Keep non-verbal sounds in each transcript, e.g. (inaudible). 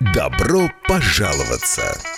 Добро пожаловаться!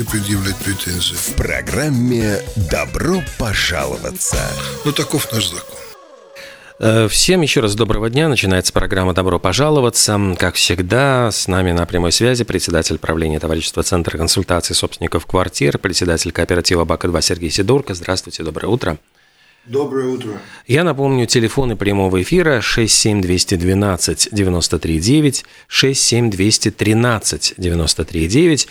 предъявлять претензии? В программе «Добро пожаловаться». Ну, таков наш закон. Э, Всем еще раз доброго дня. Начинается программа «Добро пожаловаться». Как всегда, с нами на прямой связи председатель правления товарищества Центра консультации собственников квартир, председатель кооператива БАКа-2 Сергей Сидорко. Здравствуйте, доброе утро. Доброе утро. Я напомню, телефоны прямого эфира 67212 939, 67213 939.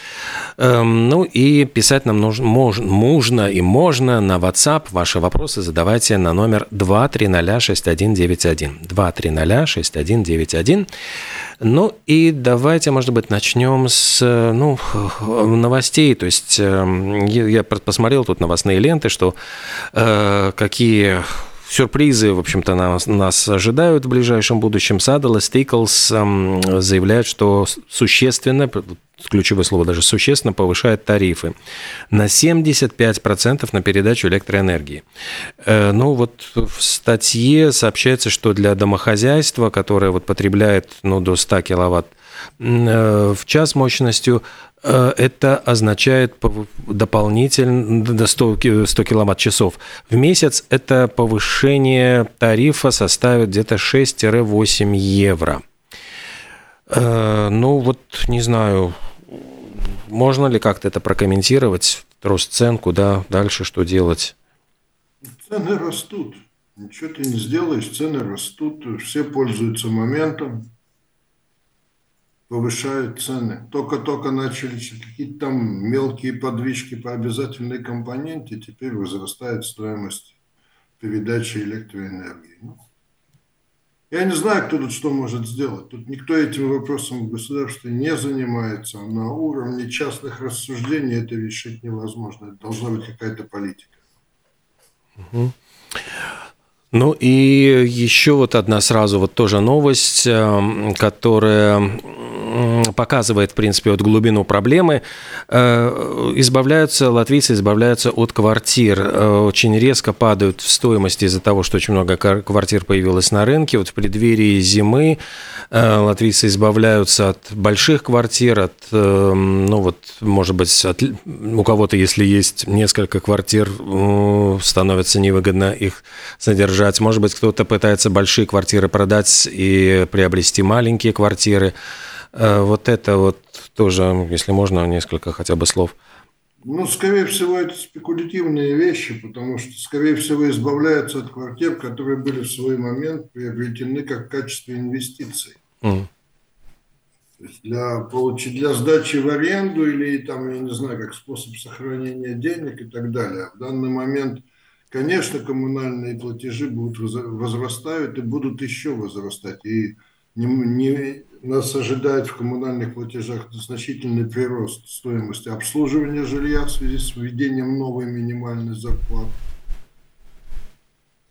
Эм, ну и писать нам нужно, мож- можно и можно на WhatsApp. Ваши вопросы задавайте на номер 2306191. 2306191. Ну и давайте, может быть, начнем с э, ну, новостей. То есть я я посмотрел тут новостные ленты, что э, какие сюрпризы, в общем-то, нас, нас ожидают в ближайшем будущем. Саддл и Стейклс эм, заявляют, что существенно, ключевое слово даже существенно, повышает тарифы на 75% на передачу электроэнергии. Э, Ну вот в статье сообщается, что для домохозяйства, которое вот потребляет ну, до 100 киловатт в час мощностью, э, это означает дополнительно до 100, ки- 100 киловатт-часов в месяц. Это повышение тарифа составит где-то 6-8 евро. Э, Ну вот, не знаю, можно ли как-то это прокомментировать, рост цен, куда дальше, что делать? Цены растут. Ничего ты не сделаешь, цены растут. Все пользуются моментом, повышают цены. Только-только начали какие-то там мелкие подвижки по обязательной компоненте, теперь возрастает стоимость передачи электроэнергии. Ну, Я не знаю, кто тут что может сделать. Тут никто этим вопросом в государстве не занимается. На уровне частных рассуждений это решить невозможно. Это должна быть какая-то политика. Ну и еще вот одна сразу вот тоже новость, э, которая показывает, в принципе, вот глубину проблемы. Э, Избавляются, латвийцы избавляются от квартир. Э, Очень резко падают в стоимости из-за того, что очень много квартир появилось на рынке. Вот в преддверии зимы э, латвийцы избавляются от больших квартир, от, э, ну вот, может быть, от у кого-то, если есть несколько квартир, становится невыгодно их содержать. Может быть, кто-то пытается большие квартиры продать и приобрести маленькие квартиры. Э, Вот это вот тоже, если можно, несколько хотя бы слов. Ну, скорее всего, это спекулятивные вещи, потому что, скорее всего, избавляются от квартир, которые были в свой момент приобретены как в качестве инвестиций. Есть для, получи- для сдачи в аренду или, там, я не знаю, как способ сохранения денег и так далее. В данный момент, конечно, коммунальные платежи будут возра- возрастают и будут еще возрастать. И не- не- нас ожидает в коммунальных платежах значительный прирост стоимости обслуживания жилья в связи с введением новой минимальной зарплаты.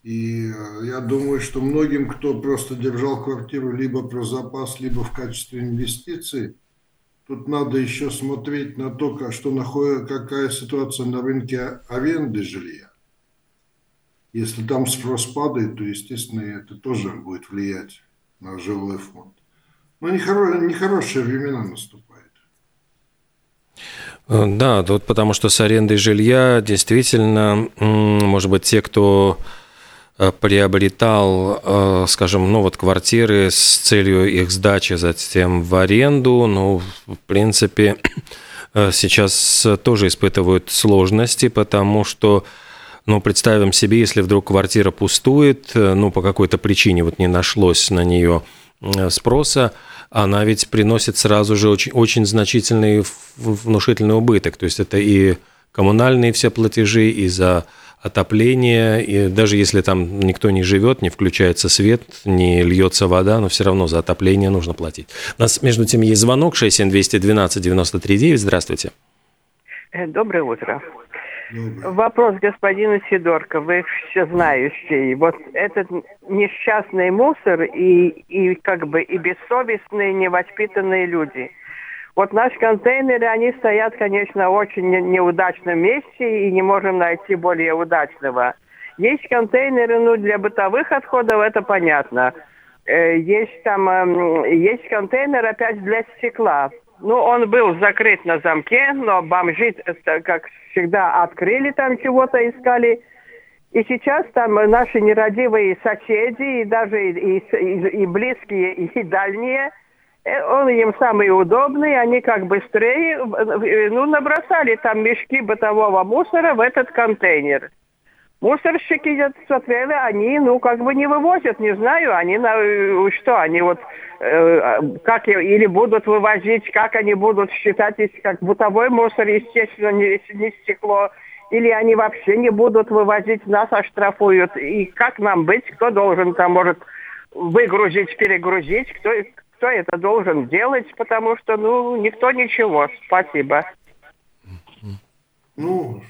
И э, я думаю, что многим, кто просто держал квартиру либо про запас, либо в качестве инвестиций, тут надо еще смотреть на то, что находит, какая ситуация на рынке аренды жилья. Если там спрос падает, то, естественно, это тоже будет влиять на жилой фонд. Но нехоро- нехорошие времена наступают. Э, Да, вот потому что с арендой жилья действительно, может быть, те, кто э, приобретал, э, скажем, ну вот квартиры с целью их сдачи затем в аренду, ну, в принципе, (clears throat) сейчас тоже испытывают сложности, потому что ну, представим себе, если вдруг квартира пустует, ну, по какой-то причине вот не нашлось на нее спроса, она ведь приносит сразу же очень, очень значительный внушительный убыток. То есть это и коммунальные все платежи, и за отопление, и даже если там никто не живет, не включается свет, не льется вода, но все равно за отопление нужно платить. У нас, между тем, есть звонок 67212 93 Здравствуйте. Э, доброе утро. Вопрос господину Сидорко, вы все знающий. Вот этот несчастный мусор и, и как бы и бессовестные, невоспитанные люди. Вот наши контейнеры, они стоят, конечно, в очень неудачном месте и не можем найти более удачного. Есть контейнеры, ну, для бытовых отходов, это понятно. Э, есть там, эм, есть контейнер опять для стекла. Ну, он был закрыт на замке, но бомжи, как всегда, открыли там чего-то, искали. И сейчас там наши нерадивые соседи, и даже и, и, и близкие, и дальние, э, он им самый удобный, они как быстрее, э, ну, набросали там мешки бытового мусора в этот контейнер. Мусорщики смотрели, они, ну, как бы не вывозят, не знаю, они на э, что, они вот э, как или будут вывозить, как они будут считать, как бытовой мусор, естественно, не, не стекло, или они вообще не будут вывозить, нас оштрафуют. И как нам быть, кто должен там, может, выгрузить, перегрузить, кто, кто это должен делать, потому что, ну, никто ничего. Спасибо. Ну,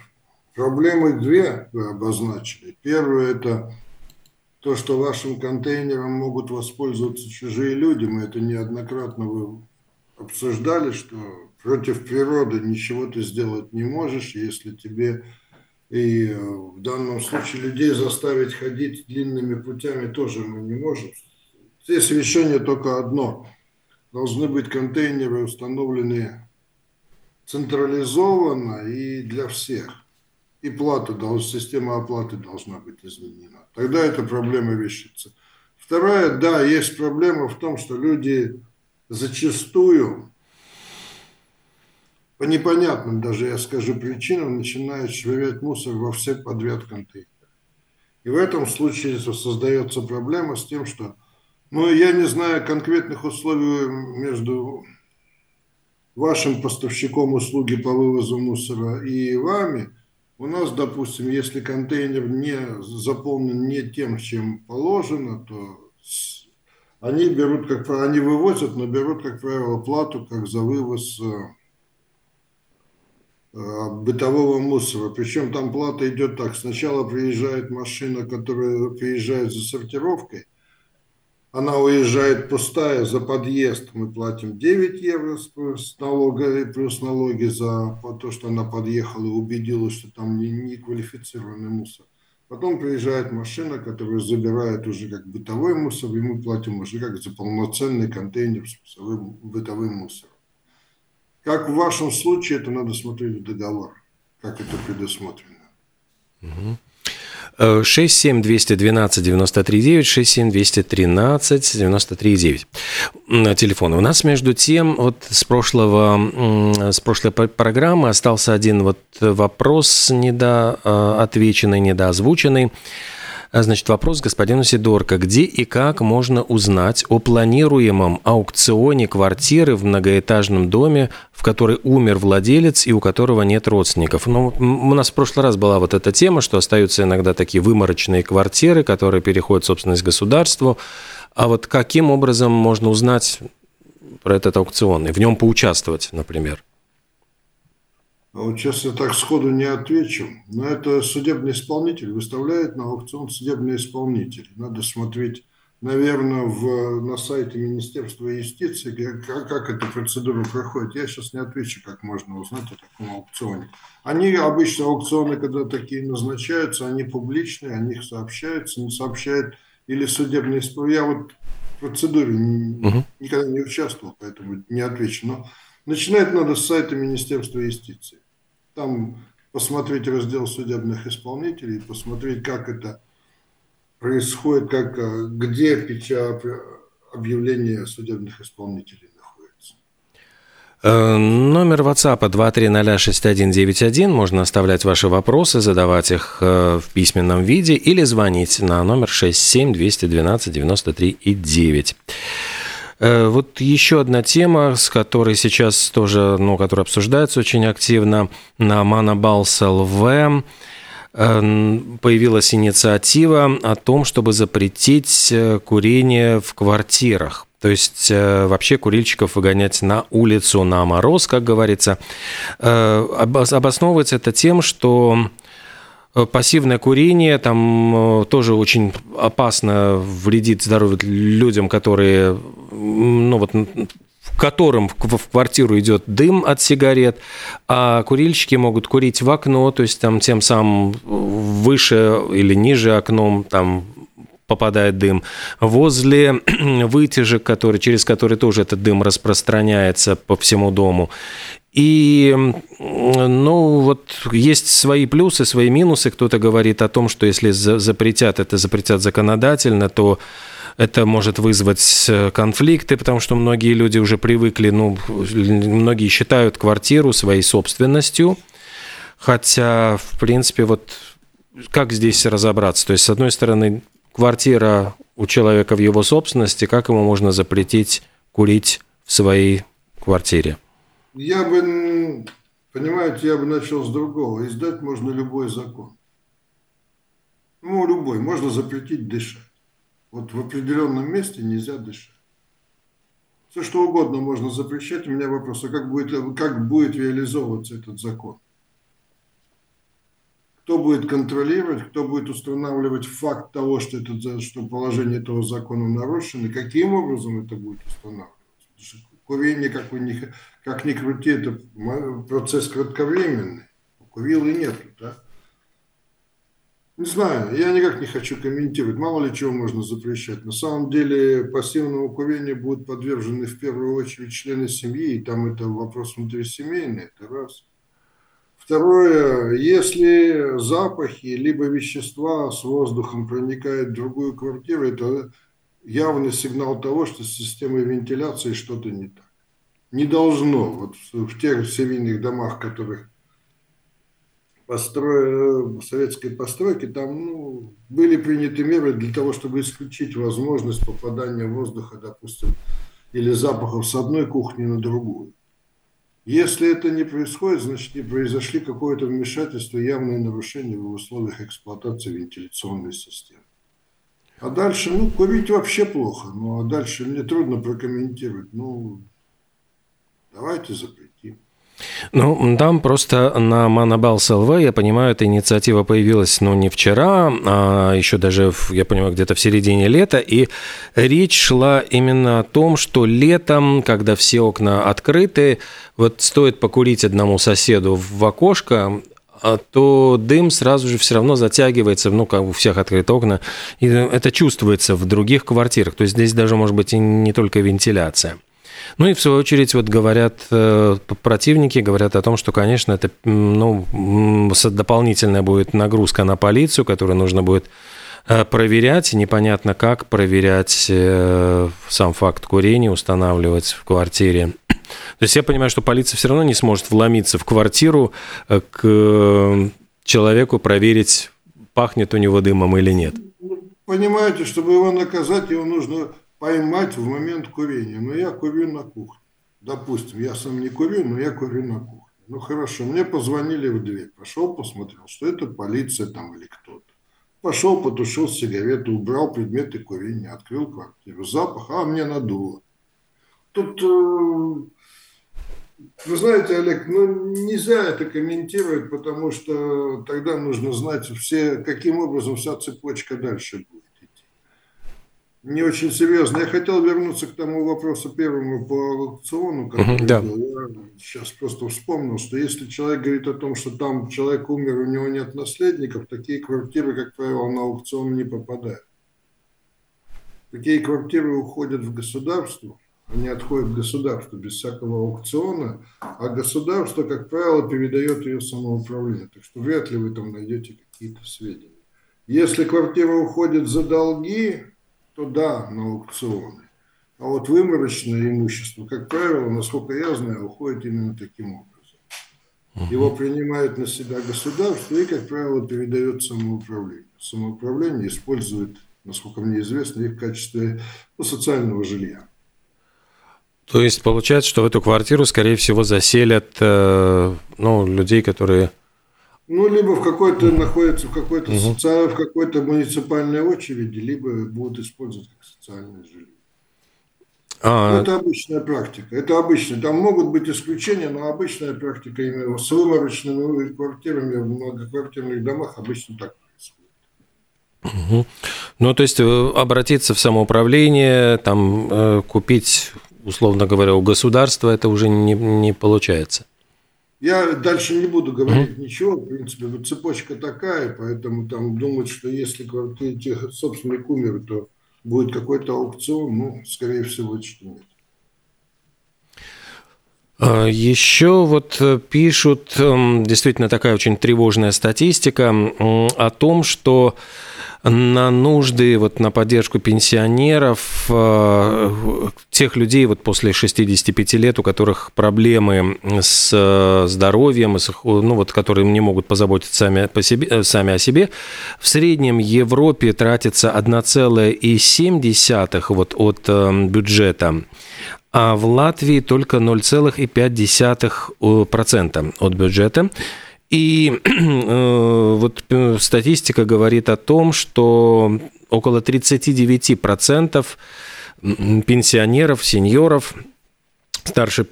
Проблемы две вы обозначили. Первое – это то, что вашим контейнером могут воспользоваться чужие люди. Мы это неоднократно вы обсуждали, что против природы ничего ты сделать не можешь, если тебе и э, в данном случае людей заставить ходить длинными путями тоже мы не можем. Здесь решение только одно. Должны быть контейнеры установлены централизованно и для всех и плата, система оплаты должна быть изменена. Тогда эта проблема решится. Вторая, да, есть проблема в том, что люди зачастую по непонятным даже, я скажу, причинам начинают швырять мусор во все подряд контейнеры. И в этом случае создается проблема с тем, что, ну, я не знаю конкретных условий между вашим поставщиком услуги по вывозу мусора и вами – у нас, допустим, если контейнер не заполнен не тем, чем положено, то они берут, как они вывозят, но берут, как правило, плату как за вывоз э, э, бытового мусора. Причем там плата идет так. Сначала приезжает машина, которая приезжает за сортировкой, она уезжает пустая за подъезд, мы платим 9 евро с налога, плюс налоги за то, что она подъехала и убедилась, что там не, не квалифицированный мусор. Потом приезжает машина, которая забирает уже как бытовой мусор, и мы платим уже как за полноценный контейнер с бытовым мусором. Как в вашем случае, это надо смотреть в договор, как это предусмотрено. Угу. 67 212 93 9, 67 213 93 9. Телефон. У нас, между тем, вот с прошлого, с прошлой программы остался один вот вопрос недоотвеченный, недоозвученный. А, значит, вопрос господину Сидорко. Где и как можно узнать о планируемом аукционе квартиры в многоэтажном доме, в которой умер владелец и у которого нет родственников? Ну, у нас в прошлый раз была вот эта тема, что остаются иногда такие выморочные квартиры, которые переходят в собственность государству. А вот каким образом можно узнать про этот аукцион и в нем поучаствовать, например? Вот сейчас я так сходу не отвечу, но это судебный исполнитель выставляет на аукцион судебный исполнитель. Надо смотреть, наверное, в, на сайте Министерства юстиции, как, как эта процедура проходит. Я сейчас не отвечу, как можно узнать о таком аукционе. Они обычно аукционы, когда такие назначаются, они публичные, о них сообщаются, не сообщают или судебный исполнитель. Я вот в процедуре угу. никогда не участвовал, поэтому не отвечу. Но начинать надо с сайта Министерства юстиции. Там посмотреть раздел судебных исполнителей, посмотреть, как это происходит, как, э, где печать объявления судебных исполнителей находится. Э, номер WhatsApp 2306191. Можно оставлять ваши вопросы, задавать их в письменном виде или звонить на номер 67 212 93 и 9. Э, вот еще одна тема, с которой сейчас тоже, ну, которая обсуждается очень активно на Манабалс ЛВ, э, появилась инициатива о том, чтобы запретить э, курение в квартирах. То есть вообще курильщиков выгонять на улицу, на мороз, как говорится. Обосновывается это тем, что пассивное курение там тоже очень опасно вредит здоровью людям, которые, ну вот, в которым в квартиру идет дым от сигарет, а курильщики могут курить в окно, то есть там тем самым выше или ниже окном там попадает дым, возле (clears throat) вытяжек, который, через который тоже этот дым распространяется по всему дому. И, ну, вот есть свои плюсы, свои минусы. Кто-то говорит о том, что если запретят, это запретят законодательно, то это может вызвать э, конфликты, потому что многие люди уже привыкли, ну, многие считают квартиру своей собственностью, хотя, в принципе, вот как здесь разобраться? То есть, с одной стороны, квартира у человека в его собственности, как ему можно запретить курить в своей квартире? Я бы, понимаете, я бы начал с другого. Издать можно любой закон. Ну, любой. Можно запретить дышать. Вот в определенном месте нельзя дышать. Все что угодно можно запрещать. У меня вопрос, а как будет, как будет реализовываться этот закон? Кто будет контролировать, кто будет устанавливать факт того, что, это, что положение этого закона нарушено, каким образом это будет устанавливаться? Курение, как, вы не, как ни крути, это процесс кратковременный. Курил и нету, да? Не знаю, я никак не хочу комментировать. Мало ли чего можно запрещать. На самом деле пассивному курению будут подвержены в первую очередь члены семьи, и там это вопрос внутрисемейный, это раз. Второе, если запахи либо вещества с воздухом проникают в другую квартиру, это явный сигнал того, что с системой вентиляции что-то не так. Не должно. Вот в тех семейных домах, которых постро... советской постройки, там ну, были приняты меры для того, чтобы исключить возможность попадания воздуха, допустим, или запахов с одной кухни на другую. Если это не происходит, значит не произошли какое-то вмешательство, явное нарушение в условиях эксплуатации вентиляционной системы. А дальше, ну, курить вообще плохо. Ну, а дальше мне трудно прокомментировать. Ну, давайте запретим. Ну, там просто на Манабалс ЛВ, я понимаю, эта инициатива появилась, ну, не вчера, а еще даже, я понимаю, где-то в середине лета, и речь шла именно о том, что летом, когда все окна открыты, вот стоит покурить одному соседу в окошко, а то дым сразу же все равно затягивается, ну, как у всех открыты окна, и это чувствуется в других квартирах. То есть здесь даже может быть и не только вентиляция. Ну и в свою очередь вот говорят э, противники, говорят о том, что, конечно, это ну, дополнительная будет нагрузка на полицию, которую нужно будет э, проверять, непонятно как проверять э, сам факт курения, устанавливать в квартире. То есть я понимаю, что полиция все равно не сможет вломиться в квартиру к человеку, проверить, пахнет у него дымом или нет. Понимаете, чтобы его наказать, его нужно поймать в момент курения. Но я курю на кухне. Допустим, я сам не курю, но я курю на кухне. Ну хорошо, мне позвонили в дверь. Пошел, посмотрел, что это полиция там или кто-то. Пошел, потушил сигарету, убрал предметы курения, открыл квартиру. Запах, а мне надуло. Тут э, вы знаете, Олег, ну нельзя это комментировать, потому что тогда нужно знать все, каким образом вся цепочка дальше будет. Не очень серьезно. Я хотел вернуться к тому вопросу первому по аукциону, который да. был. Я сейчас просто вспомнил, что если человек говорит о том, что там человек умер, у него нет наследников, такие квартиры, как правило, на аукцион не попадают. Такие квартиры уходят в государство – они отходят государству без всякого аукциона, а государство, как правило, передает ее самоуправление. Так что вряд ли вы там найдете какие-то сведения. Если квартира уходит за долги, то да, на аукционы. А вот выморочное имущество, как правило, насколько я знаю, уходит именно таким образом. Его принимает на себя государство и, как правило, передает самоуправлению. Самоуправление использует, насколько мне известно, их в качестве ну, социального жилья. То есть получается, что в эту квартиру, скорее всего, заселят э, ну, людей, которые ну, либо в какой-то находится в какой-то угу. социальной, в какой-то муниципальной очереди, либо будут использовать как социальное жилье. А... Ну, это обычная практика. Это обычно. Там могут быть исключения, но обычная практика именно с выморочными квартирами в многоквартирных домах обычно так происходит. Угу. Ну, то есть э, обратиться в самоуправление, там э, купить, условно говоря, у государства, это уже не, не получается. Я дальше не буду говорить mm-hmm. ничего, в принципе, вот цепочка такая, поэтому там думать, что если собственник умер, то будет какой-то аукцион, ну, скорее всего, что нет. А, Еще вот э, пишут, эм, действительно такая очень тревожная статистика о том, что на нужды, вот на поддержку пенсионеров, э, тех людей вот после 65 лет, у которых проблемы с э, здоровьем, ну вот, которые не могут позаботиться сами, по себе, сами о себе, в среднем Европе тратится 1,7 вот от бюджета, а в Латвии только 0,5% от бюджета. И (clears throat) э, вот э, статистика говорит о том, что около 39% пенсионеров, сеньоров старше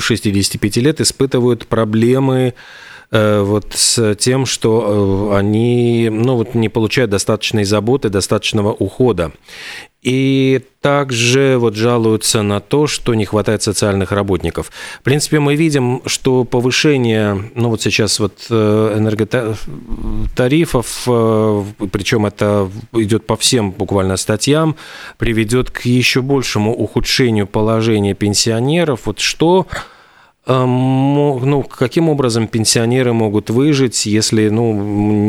65 лет испытывают проблемы Э, вот с тем, что э, они ну, вот не получают достаточной заботы, достаточного ухода. И также вот жалуются на то, что не хватает социальных работников. В принципе, мы видим, что повышение, ну вот сейчас вот э, энерготарифов, причем это идет по всем буквально статьям, приведет к еще большему ухудшению положения пенсионеров. Вот что ну, каким образом пенсионеры могут выжить, если ну,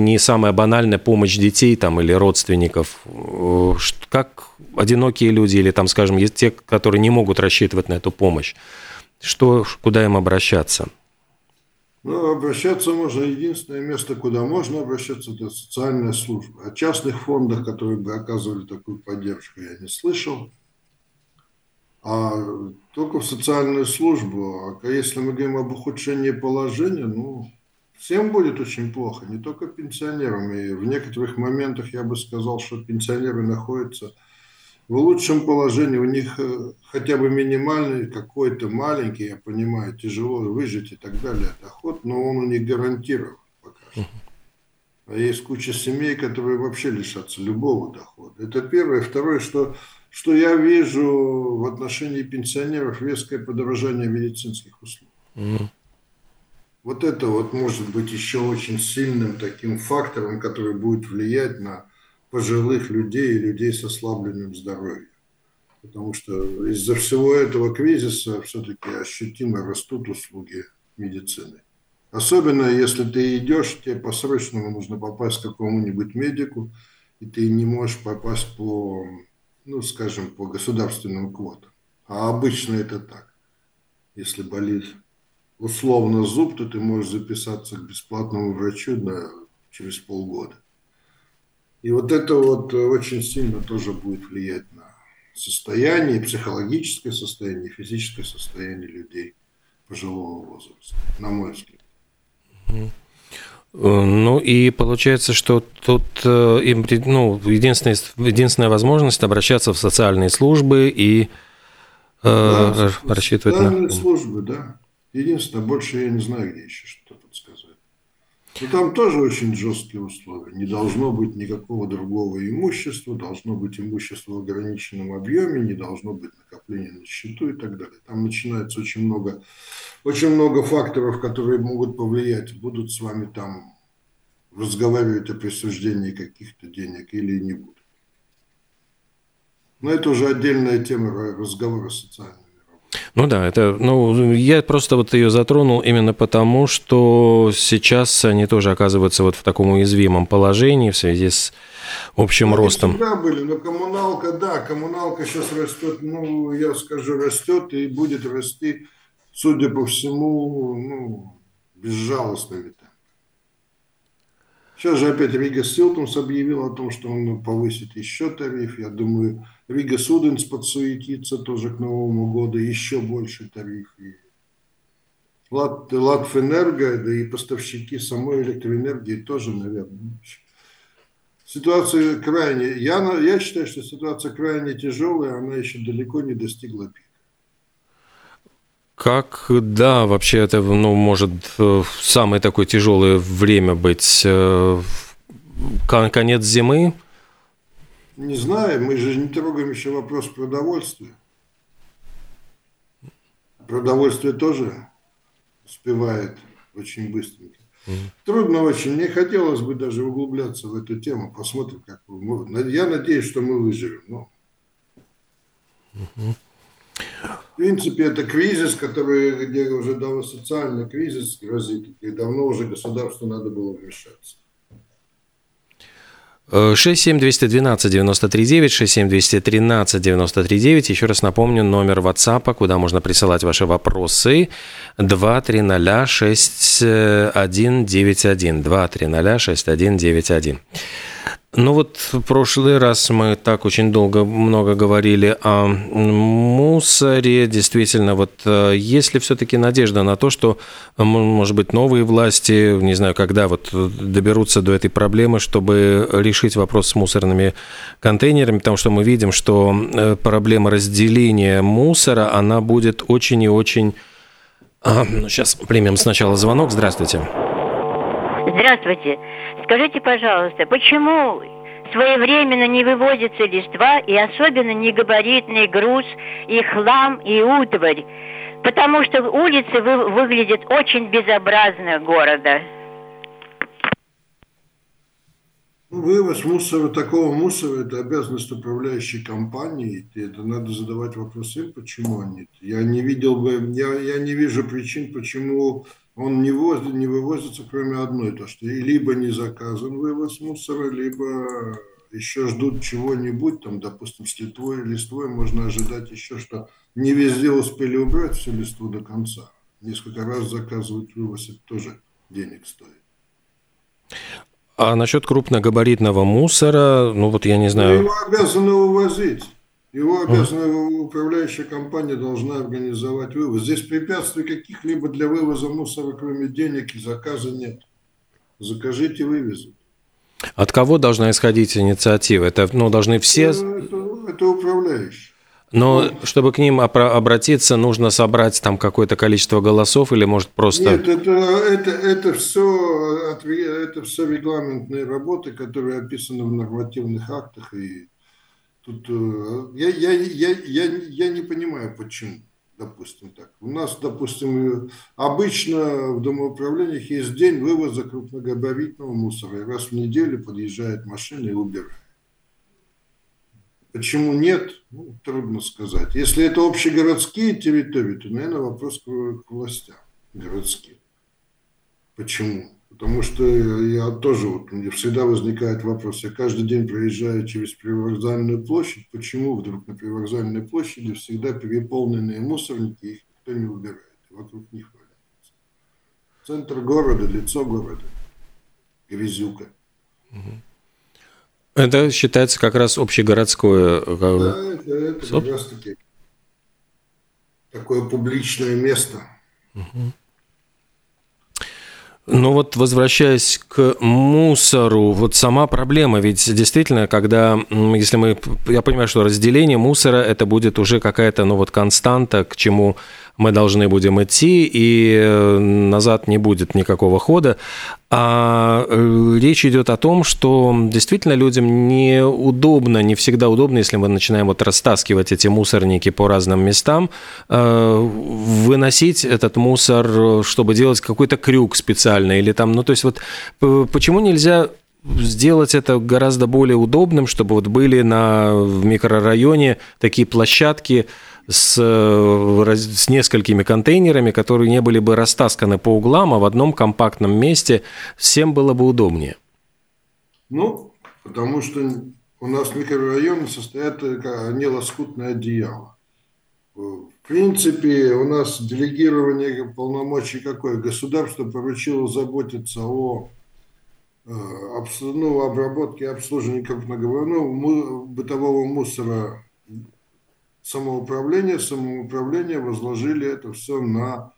не самая банальная помощь детей там, или родственников? Э, как одинокие люди или, там, скажем, есть те, которые не могут рассчитывать на эту помощь? Что, куда им обращаться? Ну, обращаться можно, единственное место, куда можно обращаться, это социальная служба. О частных фондах, которые бы оказывали такую поддержку, я не слышал а только в социальную службу. А если мы говорим об ухудшении положения, ну, всем будет очень плохо, не только пенсионерам. И в некоторых моментах я бы сказал, что пенсионеры находятся в лучшем положении, у них э, хотя бы минимальный какой-то маленький, я понимаю, тяжело выжить и так далее, доход, но он у них гарантирован пока что. А есть куча семей, которые вообще лишатся любого дохода. Это первое. Второе, что что я вижу в отношении пенсионеров резкое подорожание медицинских услуг. Mm. Вот это вот может быть еще очень сильным таким фактором, который будет влиять на пожилых людей и людей с ослабленным здоровьем. Потому что из-за всего этого кризиса все-таки ощутимо растут услуги медицины. Особенно если ты идешь, тебе по-срочному нужно попасть к какому-нибудь медику, и ты не можешь попасть по ну, скажем, по государственным квотам. А обычно это так. Если болит условно зуб, то ты можешь записаться к бесплатному врачу на, через полгода. И вот это вот очень сильно тоже будет влиять на состояние, психологическое состояние, физическое состояние людей пожилого возраста, на мой взгляд. Ну и получается, что тут э, им, ну, единственная, единственная возможность обращаться в социальные службы и э, да, рассчитывать социальные на... службы, да. Единственное, больше я не знаю, где еще подсказать. Но там тоже очень жесткие условия. Не должно быть никакого другого имущества, должно быть имущество в ограниченном объеме, не должно быть накопления на счету и так далее. Там начинается очень много, очень много факторов, которые могут повлиять, будут с вами там разговаривать о присуждении каких-то денег или не будут. Но это уже отдельная тема разговора социальными Ну да, это, ну, я просто вот ее затронул именно потому, что сейчас они тоже оказываются вот в таком уязвимом положении в связи с общим они ростом. всегда были, но коммуналка, да, коммуналка сейчас растет, ну, я скажу, растет и будет расти, судя по всему, ну, безжалостными темпами. Сейчас же опять Rīgas Siltums объявил о том, что он повысит еще тариф. Я думаю, Rīgas ūdens подсуетится тоже к Новому году, еще больше тариф. И Лат, да и поставщики самой электроэнергии тоже, наверное. Ситуация крайне... Я, я считаю, что ситуация крайне тяжелая, она еще далеко не достигла пика. Как, да, вообще это, ну, может э, самое такое тяжелое время быть э, конец зимы? Не знаю, мы же не трогаем еще вопрос продовольствия. Продовольствие тоже успевает очень быстренько. Mm. Трудно очень. Мне хотелось бы даже углубляться в эту тему. Посмотрим, как мы... Я надеюсь, что мы выживем. Но... Mm-hmm. В принципе, это кризис, который, где уже давно социальный кризис грозит, и давно уже государству надо было вмешаться. 67212 939 67213 939. Еще раз напомню, номер WhatsApp, куда можно присылать ваши вопросы. 230 6191. 230 6191. Ну вот в прошлый раз мы так очень долго много говорили о мусоре. Действительно, вот э, есть ли все-таки надежда на то, что, может быть, новые власти, не знаю, когда вот доберутся до этой проблемы, чтобы решить вопрос с мусорными контейнерами, потому что мы видим, что э, проблема разделения мусора, она будет очень и очень... Сейчас ну, примем сначала звонок. Здравствуйте. Здравствуйте. Скажите, пожалуйста, почему своевременно не вывозится листва и особенно негабаритный груз и хлам и утварь? Потому что улицы вы, выглядят очень безобразно города. Ну, вывоз мусора, такого мусора, это обязанность управляющей компании. Это надо задавать вопросы, почему они. Я не видел бы, я, я не вижу причин, почему он не, воз, не вывозится, кроме одной, то что либо не заказан вывоз мусора, либо еще ждут чего-нибудь, там, допустим, с листвой, листвой можно ожидать еще, что не везде успели убрать всю листву до конца. Несколько раз заказывать вывоз, это тоже денег стоит. А насчет крупногабаритного мусора, ну вот я не знаю... Его обязаны увозить. Его обязана управляющая компания должна организовать вывоз. Здесь препятствий каких-либо для вывоза мусора, кроме денег и заказа нет. Закажите, вывезут. От кого должна исходить инициатива? Это ну, должны все... Это, это, это управляющие. Но чтобы к ним обратиться, нужно собрать там какое-то количество голосов или может просто... Нет, это, это, это, все, это все регламентные работы, которые описаны в нормативных актах и Тут э, я, я, я, я, я не понимаю, почему, допустим, так. У нас, допустим, обычно в домоуправлениях есть день вывоза крупногабаритного мусора. И раз в неделю подъезжает машина и убирает. Почему нет, ну, трудно сказать. Если это общегородские территории, то, наверное, вопрос к властям городским. Почему? Потому что я тоже, вот, мне всегда возникает вопрос, я каждый день проезжаю через привокзальную площадь, почему вдруг на привокзальной площади всегда переполненные мусорники, их никто не убирает, вокруг них валяются. Центр города, лицо города, грязюка. Это считается как раз общегородское... Э, да, это, это как раз таки такое публичное место. Угу. Ну вот возвращаясь к мусору, вот сама проблема, ведь действительно, когда, если мы, я понимаю, что разделение мусора, это будет уже какая-то, ну вот константа, к чему мы должны будем идти, и э, назад не будет никакого хода. А э, речь идет о том, что действительно людям неудобно, не всегда удобно, если мы начинаем вот растаскивать эти мусорники по разным местам, э, выносить этот мусор, чтобы делать какой-то крюк специальный или там, ну то есть вот почему нельзя сделать это гораздо более удобным, чтобы вот были на, в микрорайоне такие площадки, с, с несколькими контейнерами, которые не были бы растасканы по углам, а в одном компактном месте всем было бы удобнее. Ну, потому что у нас микрорайоны состоят как не лоскутное одеяло. В принципе, у нас делегирование полномочий какое? Государство поручило заботиться о э, ну, обработке и обслуживании ну, бытового мусора самоуправления. Самоуправление возложили это все на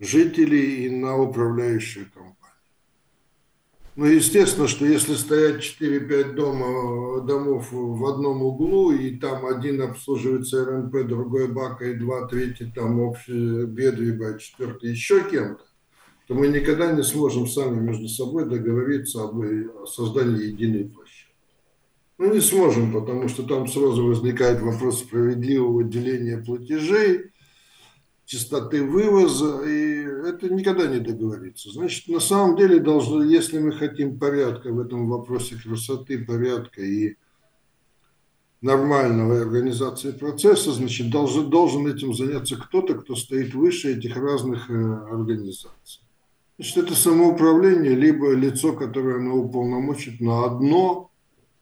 жителей и на управляющую компанию. Ну, естественно, что если стоять 4-5 дома, домов в одном углу, и там один обслуживается РНП, другой БАКа, и два, третий там общий Бедвиба, четвертый еще кем-то, то мы никогда не сможем сами между собой договориться об создании единой площадки. Ну, не сможем, потому что там сразу возникает вопрос справедливого деления платежей, частоты вывоза, и это никогда не договориться. Значит, на самом деле, должно, если мы хотим порядка в этом вопросе красоты, порядка и нормального организации процесса, значит, должен, должен этим заняться кто-то, кто стоит выше этих разных э, организаций. Значит, это самоуправление, либо лицо, которое оно уполномочит на одно,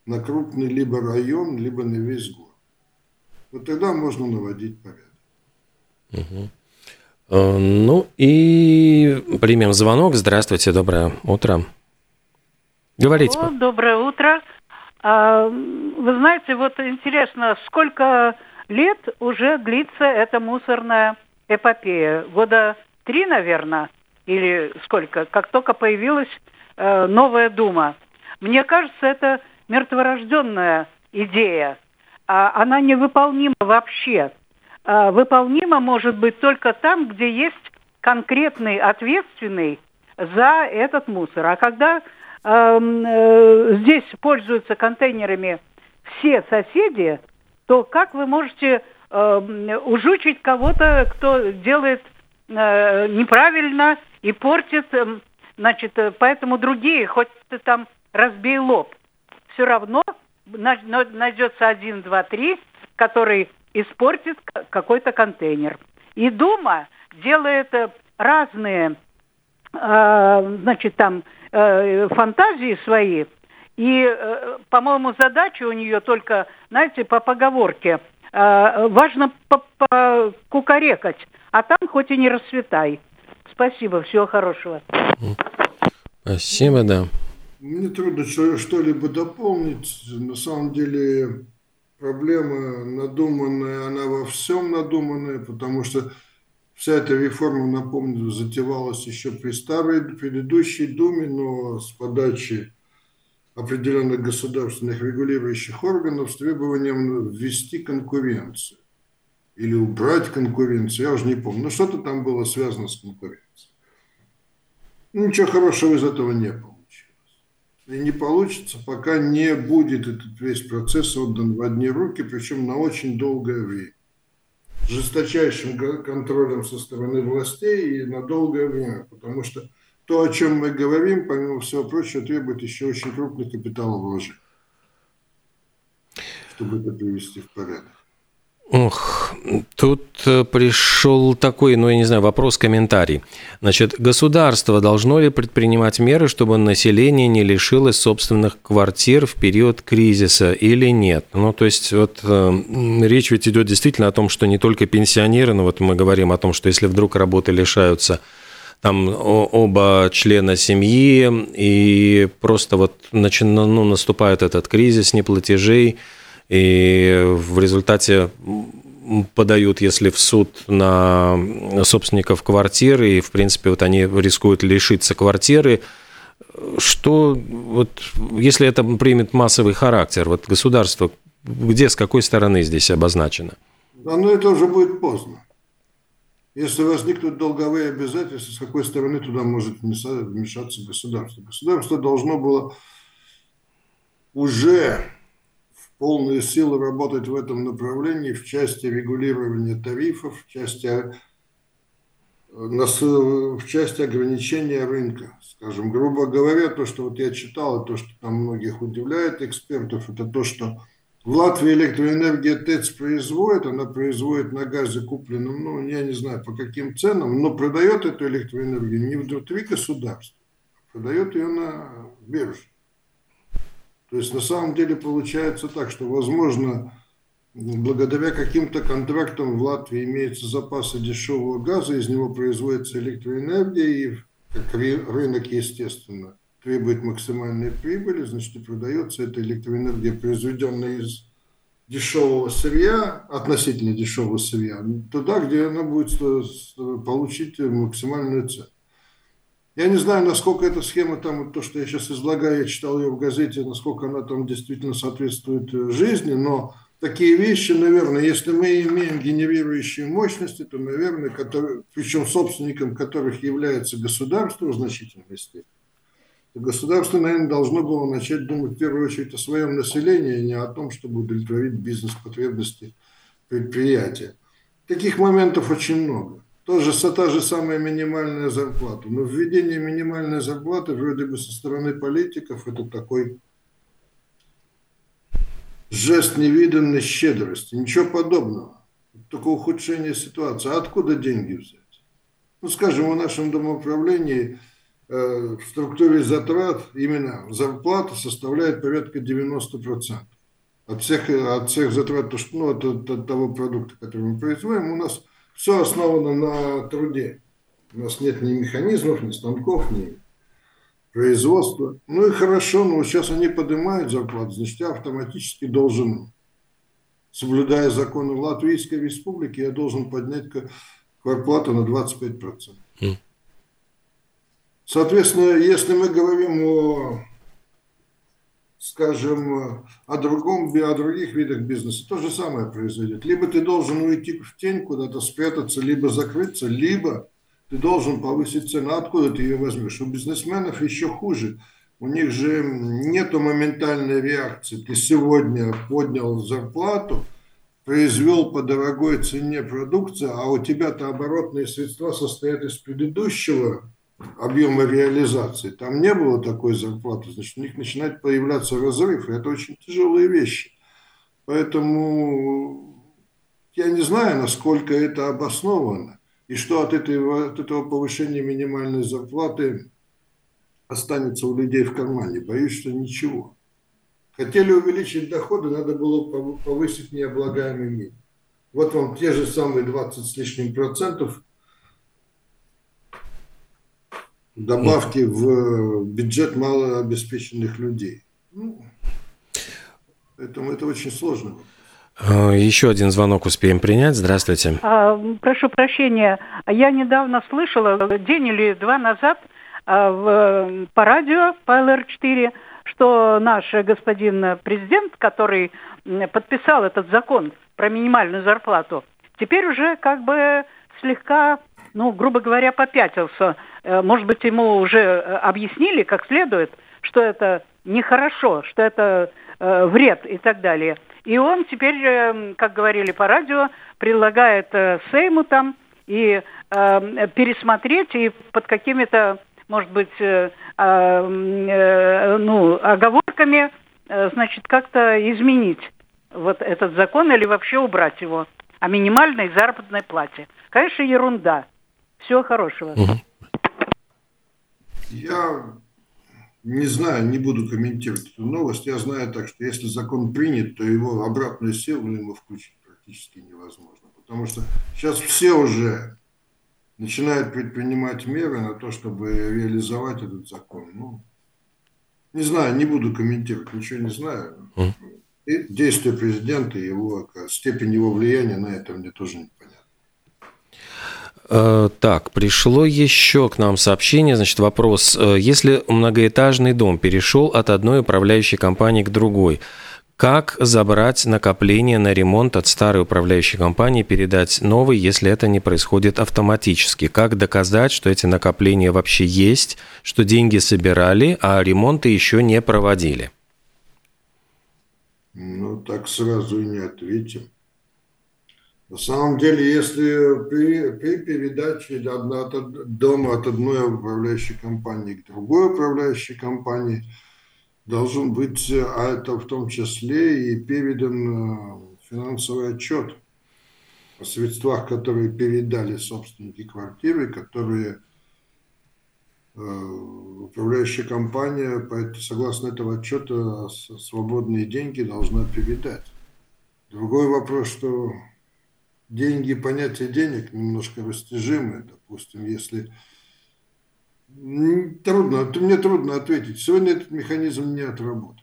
на крупный либо район, либо на весь город. Вот тогда можно наводить порядок. Угу. Ну и примем звонок. Здравствуйте, доброе утро. Говорите. О, доброе утро. А, вы знаете, вот интересно, сколько лет уже длится эта мусорная эпопея? Года три, наверное, или сколько? Как только появилась э, новая дума. Мне кажется, это мертворожденная идея. А она невыполнима вообще. А, выполнима может быть только там, где есть конкретный ответственный за этот мусор. А когда эм, э, здесь пользуются контейнерами все соседи, то как вы можете э, ужучить кого-то, кто делает э, неправильно и портит, э, значит, поэтому другие, хоть ты там разбей лоб, все равно найдется один, два, три, который испортит какой-то контейнер. И Дума делает э, разные, э, значит, там э, фантазии свои. И, по-моему, задача у нее только, знаете, по поговорке, важно кукарекать, а там хоть и не расцветай. Спасибо, всего хорошего. Спасибо, да. Мне трудно что-либо дополнить. На самом деле проблема надуманная, она во всем надуманная, потому что вся эта реформа, напомню, затевалась еще при старой предыдущей Думе, но с подачи определенных государственных регулирующих органов с требованием ввести конкуренцию или убрать конкуренцию, я уже не помню, но что-то там было связано с конкуренцией. Ничего хорошего из этого не было и не получится, пока не будет этот весь процесс отдан в одни руки, причем на очень долгое время. Жесточайшим контролем со стороны властей и на долгое время, потому что то, о чем мы говорим, помимо всего прочего, требует еще очень крупных капиталовложений, чтобы это привести в порядок. Ох, тут э, пришел такой, ну, я не знаю, вопрос-комментарий. Значит, государство должно ли предпринимать меры, чтобы население не лишилось собственных квартир в период кризиса или нет? Ну, то есть, вот э, речь ведь идет действительно о том, что не только пенсионеры, но вот мы говорим о том, что если вдруг работы лишаются там оба члена семьи, и просто вот начи, ну, наступает этот кризис неплатежей, и в результате подают, если в суд на собственников квартиры, и, в принципе, вот они рискуют лишиться квартиры, что вот, если это примет массовый характер, вот государство где, с какой стороны здесь обозначено? Да, но это уже будет поздно. Если возникнут долговые обязательства, с какой стороны туда может вмешаться государство? Государство должно было уже полные силы работать в этом направлении в части регулирования тарифов, в части, в части ограничения рынка. Скажем, грубо говоря, то, что вот я читал, и то, что там многих удивляет экспертов, это то, что В Латвии электроэнергия ТЭЦ производит, она производит на газе купленном, ну, я не знаю по каким ценам, но продает эту электроэнергию не внутри государства, а продает ее на бирже. То есть на самом деле получается так, что, возможно, благодаря каким-то контрактам в Латвии имеются запасы дешевого газа, из него производится электроэнергия, и как рынок, естественно, требует максимальной прибыли, значит, и продается эта электроэнергия, произведенная из дешевого сырья, относительно дешевого сырья, туда, где она будет получить максимальную цену. Я не знаю, насколько эта схема, там, то, что я сейчас излагаю, я читал ее в газете, насколько она там действительно соответствует э, жизни, но такие вещи, наверное, если мы имеем генерирующие мощности, то, наверное, которые, причем собственником которых является государство в значительной степени, государство, наверное, должно было начать думать в первую очередь о своем населении, а не о том, чтобы удовлетворить бизнес-потребности предприятия. Таких моментов очень много. Тоже та же самая минимальная зарплата. Но введение минимальной зарплаты вроде бы со стороны политиков это такой жест невиданной щедрости. Ничего подобного. Только ухудшение ситуации. А откуда деньги взять? Ну, скажем, в нашем домоуправлении – Э, в структуре затрат именно зарплата составляет порядка 90%. От всех, от всех затрат, ну, от, от того продукта, который мы производим, у нас все основано на труде. У нас нет ни механизмов, ни станков, ни производства. Ну и хорошо, но сейчас они поднимают зарплату, значит, я автоматически должен, соблюдая законы Латвийской Республики, я должен поднять зарплату на 25%. Mm. Соответственно, если мы говорим о, скажем, о другом, о других видах бизнеса, то же самое произойдет. Либо ты должен уйти в тень, куда-то спрятаться, либо закрыться, либо ты должен повысить цену. Откуда ты ее возьмешь? У бизнесменов еще хуже. У них же нету моментальной реакции. Ты сегодня поднял зарплату, произвел по дорогой цене продукцию, а у тебя-то оборотные средства состоят из предыдущего объема реализации, там не было такой зарплаты, значит, у них начинает появляться разрыв, и это очень тяжелые вещи. Поэтому я не знаю, насколько это обосновано, и что от, этой, от этого повышения минимальной зарплаты останется у людей в кармане. Боюсь, что ничего. Хотели увеличить доходы, надо было повысить необлагаемый минимум. Вот вам те же самые 20 с лишним процентов – добавки в бюджет малообеспеченных людей. Ну, поэтому это очень сложно. А, еще один звонок успеем принять. Здравствуйте. А, прошу прощения. Я недавно слышала, день или два назад, а, в, по радио, по ЛР-4, что наш господин президент, который подписал этот закон про минимальную зарплату, теперь уже как бы слегка, ну, грубо говоря, попятился Э, может быть, ему уже э, объяснили как следует, что это нехорошо, что это э, вред и так далее. И он теперь, как говорили по радио, предлагает Сейму там и пересмотреть и под какими-то, может быть, а, ну, оговорками, значит, как-то изменить вот этот закон или вообще убрать его о минимальной заработной плате. Конечно, ерунда. Всего хорошего. Угу. Я не знаю, не буду комментировать эту новость. Я знаю так, что если закон принят, то его обратную силу ему включить практически невозможно. Потому что сейчас все уже начинают предпринимать меры на то, чтобы реализовать этот закон. Ну, не знаю, не буду комментировать, ничего не знаю. И действия президента, его, степень его влияния на это мне тоже не Э, так, пришло еще к нам сообщение, значит, вопрос. Э, если многоэтажный дом перешел от одной управляющей компании к другой, как забрать накопление на ремонт от старой управляющей компании передать новой, если это не происходит автоматически? Как доказать, что эти накопления вообще есть, что деньги собирали, а ремонты еще не проводили? Ну, так сразу и не ответим. На самом деле, если при, при передаче от дома от одной управляющей компании к другой управляющей компании, должен быть, а это в том числе и передан финансовый отчет о средствах, которые передали собственники квартиры, которые э, управляющая компания, согласно этого отчета, свободные деньги должна передать. Другой вопрос, что деньги, понятие денег немножко растяжимое. Допустим, если... Трудно, мне трудно ответить. Сегодня этот механизм не отработан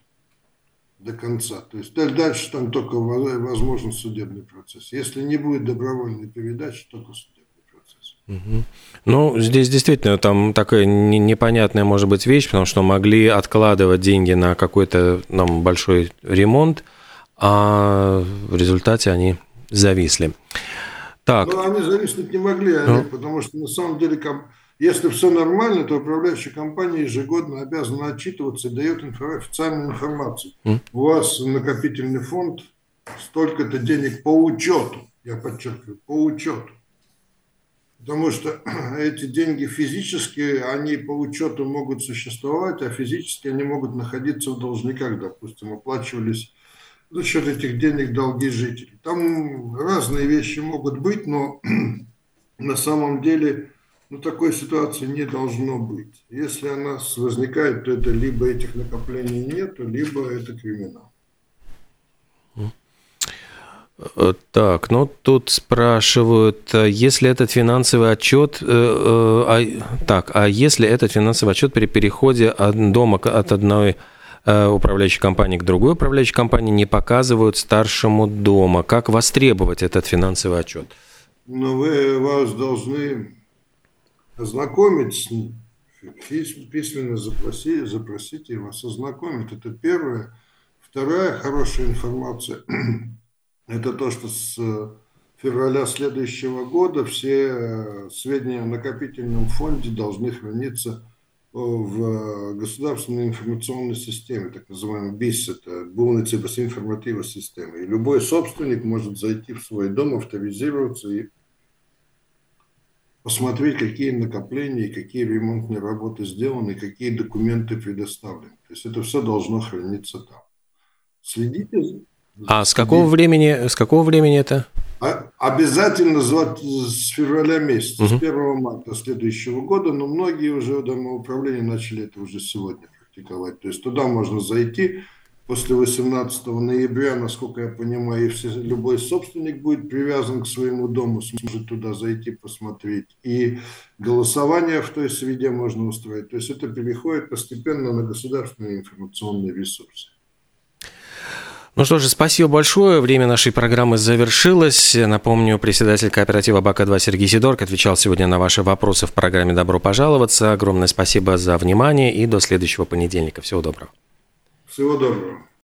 до конца. То есть дальше там только возможен судебный процесс. Если не будет добровольной передачи, только судебный. Угу. Ну, здесь действительно там такая непонятная может быть вещь, потому что могли откладывать деньги на какой-то нам большой ремонт, а в результате они зависли. Так. Ну, они зависнуть не могли, Олег, ну. потому что на самом деле если все нормально, то управляющая компания ежегодно обязана отчитываться и дает инфо- официальную информацию. Mm. У вас накопительный фонд столько-то денег по учету, я подчеркиваю, по учету. Потому что (clears throat) эти деньги физически, они по учету могут существовать, а физически они могут находиться в должниках, допустим, оплачивались за счет этих денег долги жителей. Там разные вещи могут быть, но (clears throat) на самом деле ну, такой ситуации не должно быть. Если она возникает, то это либо этих накоплений нет, либо это криминал. Так, ну тут спрашивают, э, если этот финансовый отчет, э, э, а, так, а если этот финансовый отчет при переходе от дома от одной управляющей компании к другой управляющей компании не показывают старшему дома, как востребовать этот финансовый отчет? Ну, вы вас должны ознакомить с ним, письменно запросить, запросите его, ознакомить. Это первое. Вторая хорошая информация (clears throat) – это то, что с февраля следующего года все сведения о накопительном фонде должны храниться в государственной информационной системе, так называемой БИС, это Булницы информативной системы. И любой собственник может зайти в свой дом, авторизироваться и посмотреть, какие накопления, какие ремонтные работы сделаны, какие документы предоставлены. То есть это все должно храниться там. Следите. А с какого времени, с какого времени это? А, обязательно с февраля месяца, угу. с 1 марта следующего года, но многие уже домоуправления начали это уже сегодня практиковать. То есть туда можно зайти, после 18 ноября, насколько я понимаю, и все, любой собственник будет привязан к своему дому, сможет туда зайти, посмотреть. И голосование в той среде можно устроить. То есть это переходит постепенно на государственные информационные ресурсы. Ну что же, спасибо большое. Время нашей программы завершилось. Напомню, председатель кооператива БАКа-2 Сергей Сидорк отвечал сегодня на ваши вопросы в программе «Добро пожаловаться». Огромное спасибо за внимание и до следующего понедельника. Всего доброго. Всего доброго.